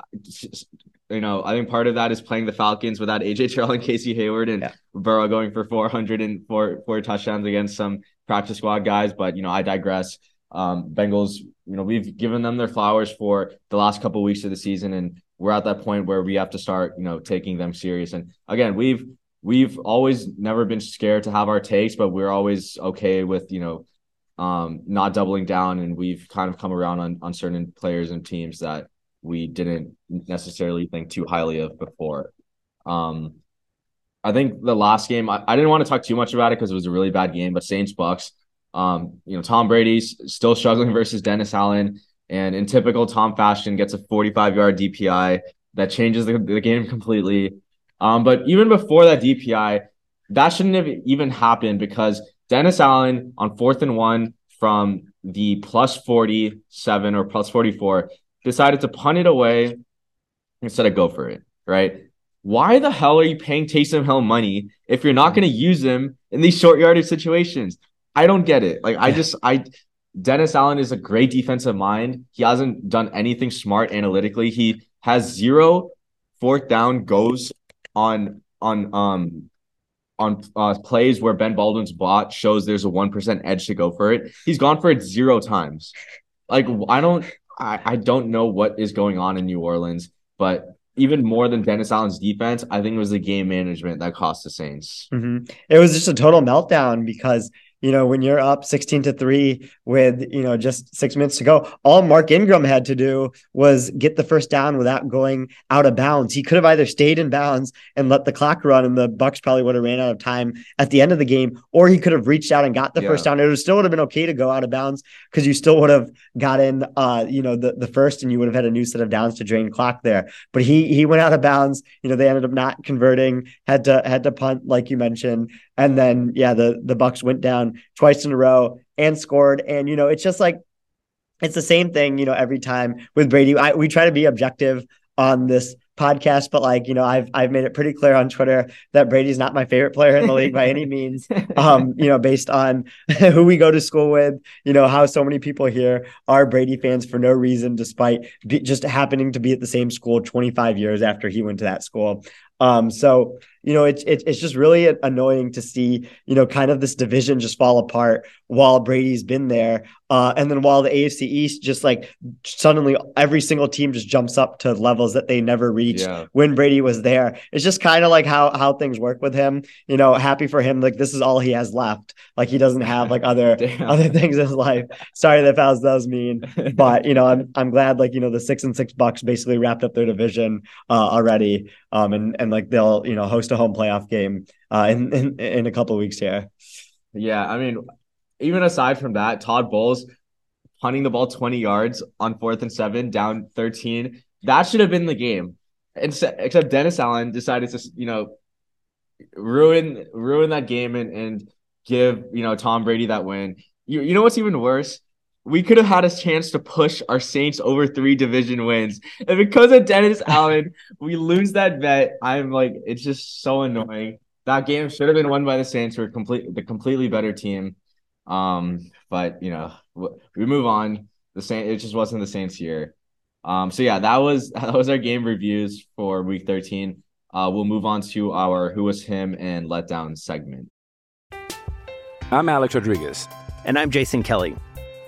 Speaker 2: You know, I think part of that is playing the Falcons without AJ Terrell and Casey Hayward and yeah. Burrow going for 400 and four, four touchdowns against some practice squad guys, but you know, I digress. Um, Bengals, you know, we've given them their flowers for the last couple of weeks of the season, and we're at that point where we have to start, you know, taking them serious. And again, we've we've always never been scared to have our takes, but we're always okay with you know um, not doubling down, and we've kind of come around on on certain players and teams that we didn't necessarily think too highly of before. Um, I think the last game, I, I didn't want to talk too much about it because it was a really bad game, but Saints Bucks, Um, you know, Tom Brady's still struggling versus Dennis Allen, and in typical Tom fashion, gets a 45 yard DPI that changes the, the game completely. Um, but even before that DPI, that shouldn't have even happened because Dennis Allen on fourth and one from the plus 47 or plus 44 decided to punt it away instead of go for it, right? Why the hell are you paying Taysom Hill money if you're not going to use him in these short yardage situations? I don't get it. Like, I just, I, Dennis Allen is a great defensive mind. He hasn't done anything smart analytically. He has zero fourth down goes on, on, um, on uh, plays where Ben Baldwin's bot shows there's a 1% edge to go for it. He's gone for it zero times. Like, I don't, I, I don't know what is going on in New Orleans, but even more than Dennis Allen's defense, I think it was the game management that cost the Saints.
Speaker 1: Mm-hmm. It was just a total meltdown because you know, when you're up 16 to 3 with, you know, just six minutes to go, all Mark Ingram had to do was get the first down without going out of bounds. He could have either stayed in bounds and let the clock run, and the Bucks probably would have ran out of time at the end of the game, or he could have reached out and got the yeah. first down. It would still would have been okay to go out of bounds because you still would have gotten, uh, you know, the, the first and you would have had a new set of downs to drain clock there. But he he went out of bounds. You know, they ended up not converting, had to had to punt, like you mentioned. And then yeah, the the Bucks went down twice in a row and scored. And you know, it's just like it's the same thing, you know, every time with Brady. I, we try to be objective on this podcast, but like, you know, I've I've made it pretty clear on Twitter that Brady's not my favorite player in the league by any means. Um, you know, based on who we go to school with, you know, how so many people here are Brady fans for no reason, despite be, just happening to be at the same school 25 years after he went to that school. Um, so you know, it's it's it's just really annoying to see, you know, kind of this division just fall apart while Brady's been there. Uh, and then while the AFC East just like suddenly every single team just jumps up to levels that they never reached yeah. when Brady was there. It's just kind of like how how things work with him. You know, happy for him. Like this is all he has left. Like he doesn't have like other other things in his life. Sorry that was that was mean, but you know, I'm I'm glad like you know the six and six Bucks basically wrapped up their division uh, already. Um, and and like they'll you know host a home playoff game uh, in, in in a couple weeks here.
Speaker 2: Yeah, I mean, even aside from that, Todd Bowles punting the ball 20 yards on fourth and seven, down 13. That should have been the game. Except Dennis Allen decided to, you know, ruin ruin that game and, and give, you know, Tom Brady that win. You, you know what's even worse? We could have had a chance to push our Saints over three division wins. And because of Dennis Allen, we lose that bet. I'm like, it's just so annoying. That game should have been won by the Saints. We're complete the completely better team. Um, but you know, we move on. The Saint it just wasn't the Saints here. Um, so yeah, that was that was our game reviews for week 13. Uh, we'll move on to our who was him and letdown segment.
Speaker 3: I'm Alex Rodriguez.
Speaker 4: And I'm Jason Kelly.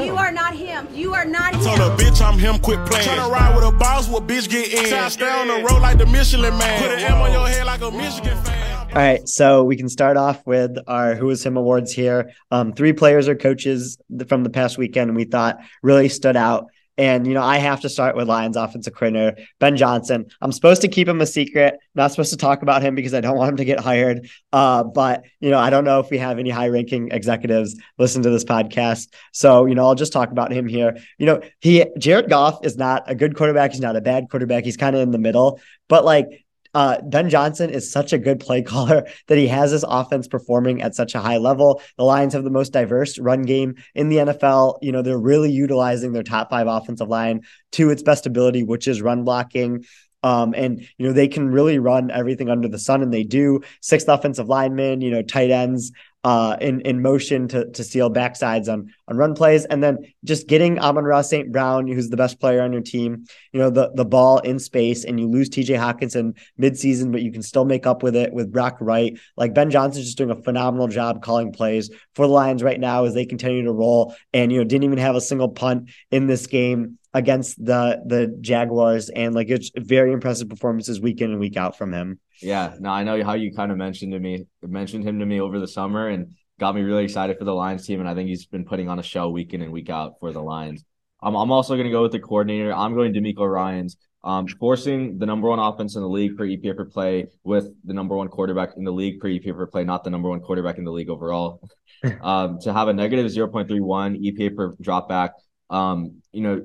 Speaker 5: You are not him. You are not him.
Speaker 6: Told a bitch I'm him, quit playing. Tryna ride with a boss, what bitch get in. Try stay on the road like the Michelin man. Put an M on your head like a Michigan fan.
Speaker 1: All right, so we can start off with our Who Is Him awards here. Um, three players or coaches from the past weekend we thought really stood out. And, you know, I have to start with Lions offensive coordinator, Ben Johnson. I'm supposed to keep him a secret, not supposed to talk about him because I don't want him to get hired. Uh, but, you know, I don't know if we have any high ranking executives listen to this podcast. So, you know, I'll just talk about him here. You know, he, Jared Goff is not a good quarterback. He's not a bad quarterback. He's kind of in the middle. But like, uh, Ben Johnson is such a good play caller that he has his offense performing at such a high level. The Lions have the most diverse run game in the NFL. You know, they're really utilizing their top five offensive line to its best ability, which is run blocking. Um, and you know they can really run everything under the sun, and they do. Sixth offensive lineman, you know, tight ends, uh, in in motion to to steal backsides on on run plays, and then just getting Amon-Ra St. Brown, who's the best player on your team, you know, the the ball in space, and you lose T.J. Hockenson midseason, but you can still make up with it with Brock Wright. Like Ben Johnson's just doing a phenomenal job calling plays for the Lions right now as they continue to roll, and you know didn't even have a single punt in this game against the the Jaguars, and like it's very impressive performances week in and week out from him.
Speaker 2: Yeah, no, I know how you kind of mentioned to me, mentioned him to me over the summer, and got me really excited for the Lions team. And I think he's been putting on a show week in and week out for the Lions. Um, I'm also going to go with the coordinator. I'm going DeMeco Ryans, um, forcing the number one offense in the league per EPA per play with the number one quarterback in the league per EPA per play, not the number one quarterback in the league overall. um, to have a negative 0.31 EPA per dropback. Um, you know,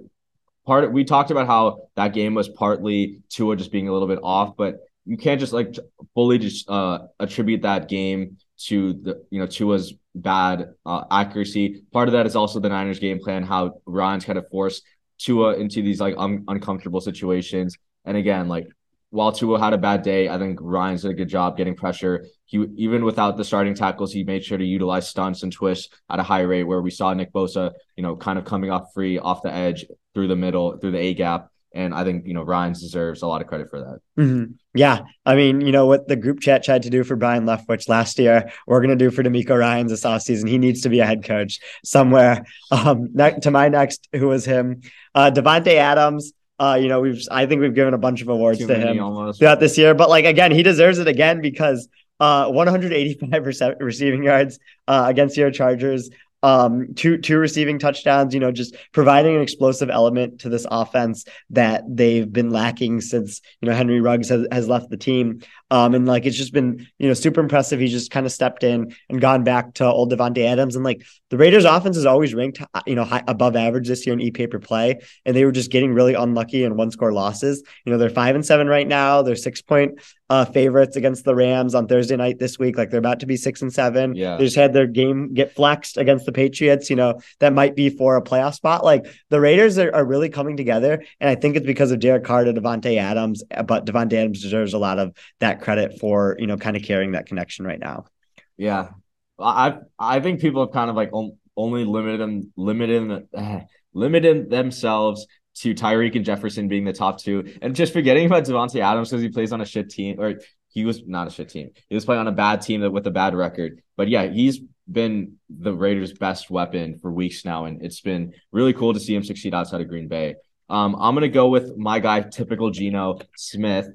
Speaker 2: part of, we talked about how that game was partly Tua just being a little bit off, but you can't just like fully just uh, attribute that game to the you know Tua's bad uh, accuracy. Part of that is also the Niners game plan, how Ryans kind of forced Tua into these like un- uncomfortable situations. And again, like while Tua had a bad day, I think Ryans did a good job getting pressure. He even without the starting tackles, he made sure to utilize stunts and twists at a high rate. Where we saw Nick Bosa, you know, kind of coming off free off the edge through the middle through the A gap. And I think, you know, Ryans deserves a lot of credit for that.
Speaker 1: Mm-hmm. Yeah. I mean, you know, what the group chat tried to do for Byron Leftwich last year, we're going to do for DeMeco Ryans this offseason. He needs to be a head coach somewhere. Um, ne- to my next, who was him? Uh, Davante Adams. Uh, you know, we've, I think we've given a bunch of awards Too to him almost. throughout this year, but like, again, he deserves it again because uh, 185 receiving yards uh, against your Chargers um two two receiving touchdowns you know just providing an explosive element to this offense that they've been lacking since you know henry ruggs has, has left the team um and like it's just been you know super impressive he just kind of stepped in and gone back to old davante adams and like the raiders offense is always ranked you know high, above average this year in e per play and they were just getting really unlucky in one score losses you know they're five and seven right now they're six point uh, favorites against the Rams on Thursday night this week. Like they're about to be six and seven.
Speaker 2: Yeah.
Speaker 1: They just had their game get flexed against the Patriots, you know, that might be for a playoff spot. Like the Raiders are, are really coming together. And I think it's because of Derek Carr to Davante Adams, but Davante Adams deserves a lot of that credit for, you know, kind of carrying that connection right now.
Speaker 2: Yeah. I I think people have kind of like only limited them limited limited themselves to Tyreek and Jefferson being the top two, and just forgetting about Davante Adams because he plays on a shit team, or he was not a shit team. He was playing on a bad team that with a bad record. But yeah, he's been the Raiders' best weapon for weeks now, and it's been really cool to see him succeed outside of Green Bay. Um, I'm gonna go with my guy, typical Geno Smith.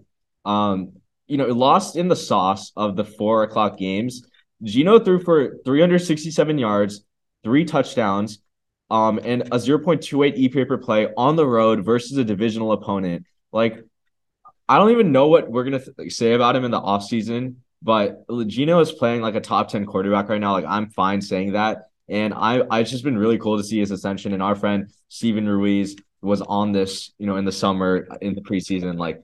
Speaker 2: Um, you know, lost in the sauce of the four o'clock games. Geno threw for 367 yards, three touchdowns, um, and a 0.28 EPA per play on the road versus a divisional opponent. Like, I don't even know what we're gonna th- say about him in the offseason but Geno is playing like a top 10 quarterback right now. Like I'm fine saying that. And I I just been really cool to see his ascension. And our friend Steven Ruiz was on this, you know, in the summer in the preseason. Like,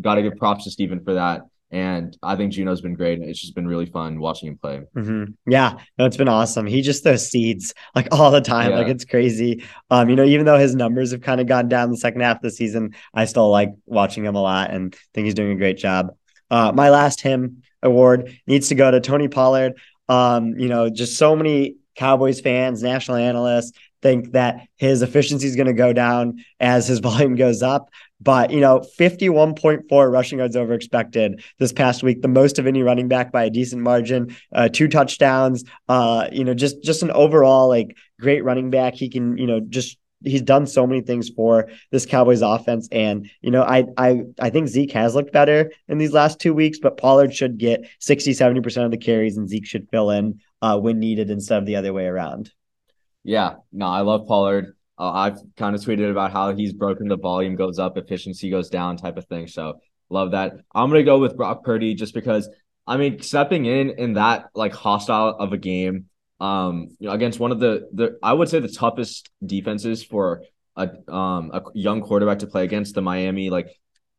Speaker 2: gotta give props to Steven for that. And I think Geno's been great. It's just been really fun watching him play.
Speaker 1: Mm-hmm. Yeah, no, it's been awesome. He just throws seeds like all the time. Yeah. Like it's crazy. Um, you know, even though his numbers have kind of gone down the second half of the season, I still like watching him a lot and think he's doing a great job. Uh, my last him award needs to go to Tony Pollard. Um, you know, just so many Cowboys fans, national analysts think that his efficiency is going to go down as his volume goes up. But, you know, 51.4 rushing yards over expected this past week, the most of any running back by a decent margin, uh, two touchdowns, uh, you know, just, just an overall like great running back. He can, you know, just he's done so many things for this Cowboys offense. And, you know, I I I think Zeke has looked better in these last two weeks, but Pollard should get 60, 70% of the carries and Zeke should fill in uh, when needed instead of the other way around.
Speaker 2: Yeah, no, I love Pollard. Uh, I've kind of tweeted about how he's broken the volume goes up, efficiency goes down type of thing. So love that. I'm to go with Brock Purdy just because, I mean, stepping in in that like hostile of a game um, you know, against one of the the I would say the toughest defenses for a um a young quarterback to play against the Miami like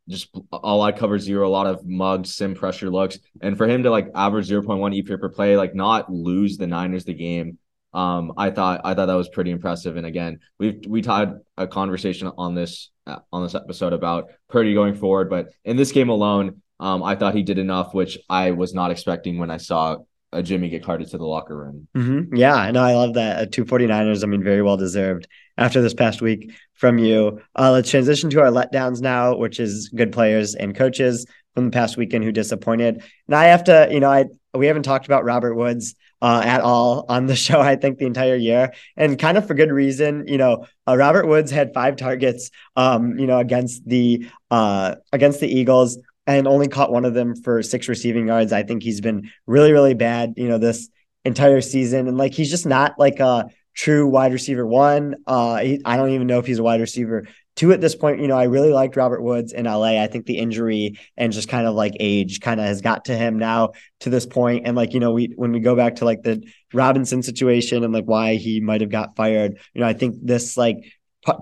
Speaker 2: just all I cover zero, a lot of mugs, sim pressure looks, and for him to like average zero point one EPA per play, like not lose the Niners the game. Um, I thought I thought that was pretty impressive. And again, we've we had a conversation on this uh, on this episode about Purdy going forward, but in this game alone, um, I thought he did enough, which I was not expecting when I saw a Jimmy get carted to the locker room.
Speaker 1: Mm-hmm. Yeah, I know. I love that. Uh, two 49ers, I mean, very well deserved after this past week from you. Uh, let's transition to our letdowns now, which is good players and coaches from the past weekend who disappointed. And I have to, you know, I we haven't talked about Robert Woods uh, at all on the show. I think the entire year, and kind of for good reason. You know, uh, Robert Woods had five targets, um, you know, against the uh, against the Eagles, and only caught one of them for six receiving yards. I think he's been really, really bad. You know, this entire season, and like he's just not like a true wide receiver one. Uh, he, I don't even know if he's a wide receiver two at this point. You know, I really liked Robert Woods in LA. I think the injury and just kind of like age kind of has got to him now to this point. And like, you know, we when we go back to like the Robinson situation and like why he might have got fired, you know, I think this like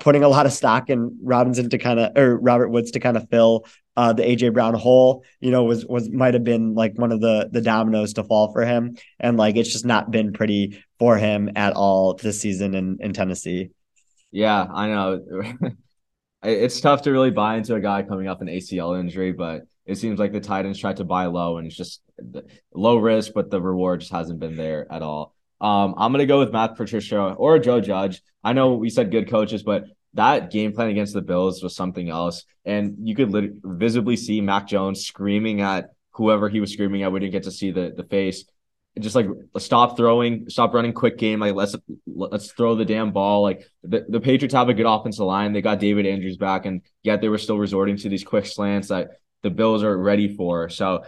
Speaker 1: putting a lot of stock in Robinson to kind of or Robert Woods to kind of fill uh, the AJ Brown hole, you know, was was might have been like one of the the dominoes to fall for him, and like it's just not been pretty for him at all this season in in Tennessee.
Speaker 2: Yeah, I know. it's tough to really buy into a guy coming off an ACL injury, but it seems like the Titans tried to buy low and it's just low risk, but the reward just hasn't been there at all. Um, I'm gonna go with Matt Patricia or Joe Judge. I know we said good coaches, but that game plan against the Bills was something else, and you could lit- visibly see Mac Jones screaming at whoever he was screaming at. We didn't get to see the the face, just like stop throwing, stop running quick game. Like let's let's throw the damn ball. Like the, the Patriots have a good offensive line. They got David Andrews back, and yet they were still resorting to these quick slants that the Bills are ready for. So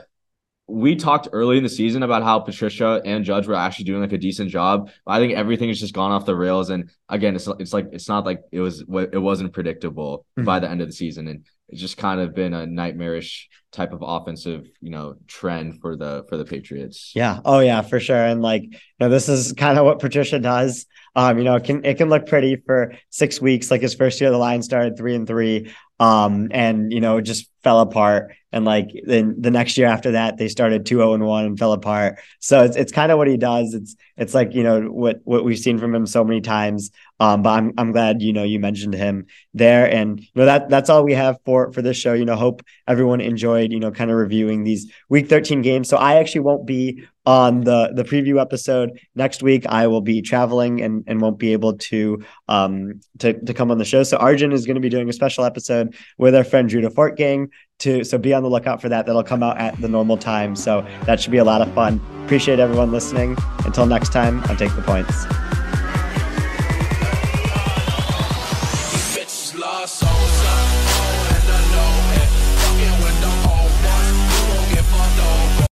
Speaker 2: we talked early in the season about how Patricia and Judge were actually doing like a decent job. I think everything has just gone off the rails. And again, it's it's like it's not like it was it wasn't predictable mm-hmm. by the end of the season, and it's just kind of been a nightmarish type of offensive you know trend for the for the Patriots.
Speaker 1: Yeah. Oh yeah, for sure. And like you know, this is kind of what Patricia does. Um, you know, it can it can look pretty for six weeks. Like his first year, the line started three and three. Um, and you know, just fell apart. And like then the next year after that, they started 2-0 and 1 and fell apart. So it's it's kind of what he does. It's it's like, you know, what what we've seen from him so many times. Um, but I'm I'm glad, you know, you mentioned him there. And you know, that that's all we have for for this show. You know, hope everyone enjoyed, you know, kind of reviewing these week 13 games. So I actually won't be on the the preview episode next week. I will be traveling and and won't be able to um to to come on the show. So Arjun is going to be doing a special episode with our friend Drew Fort Gang to so be on the lookout for that. That'll come out at the normal time. So that should be a lot of fun. Appreciate everyone listening. Until next time, I'll take the points.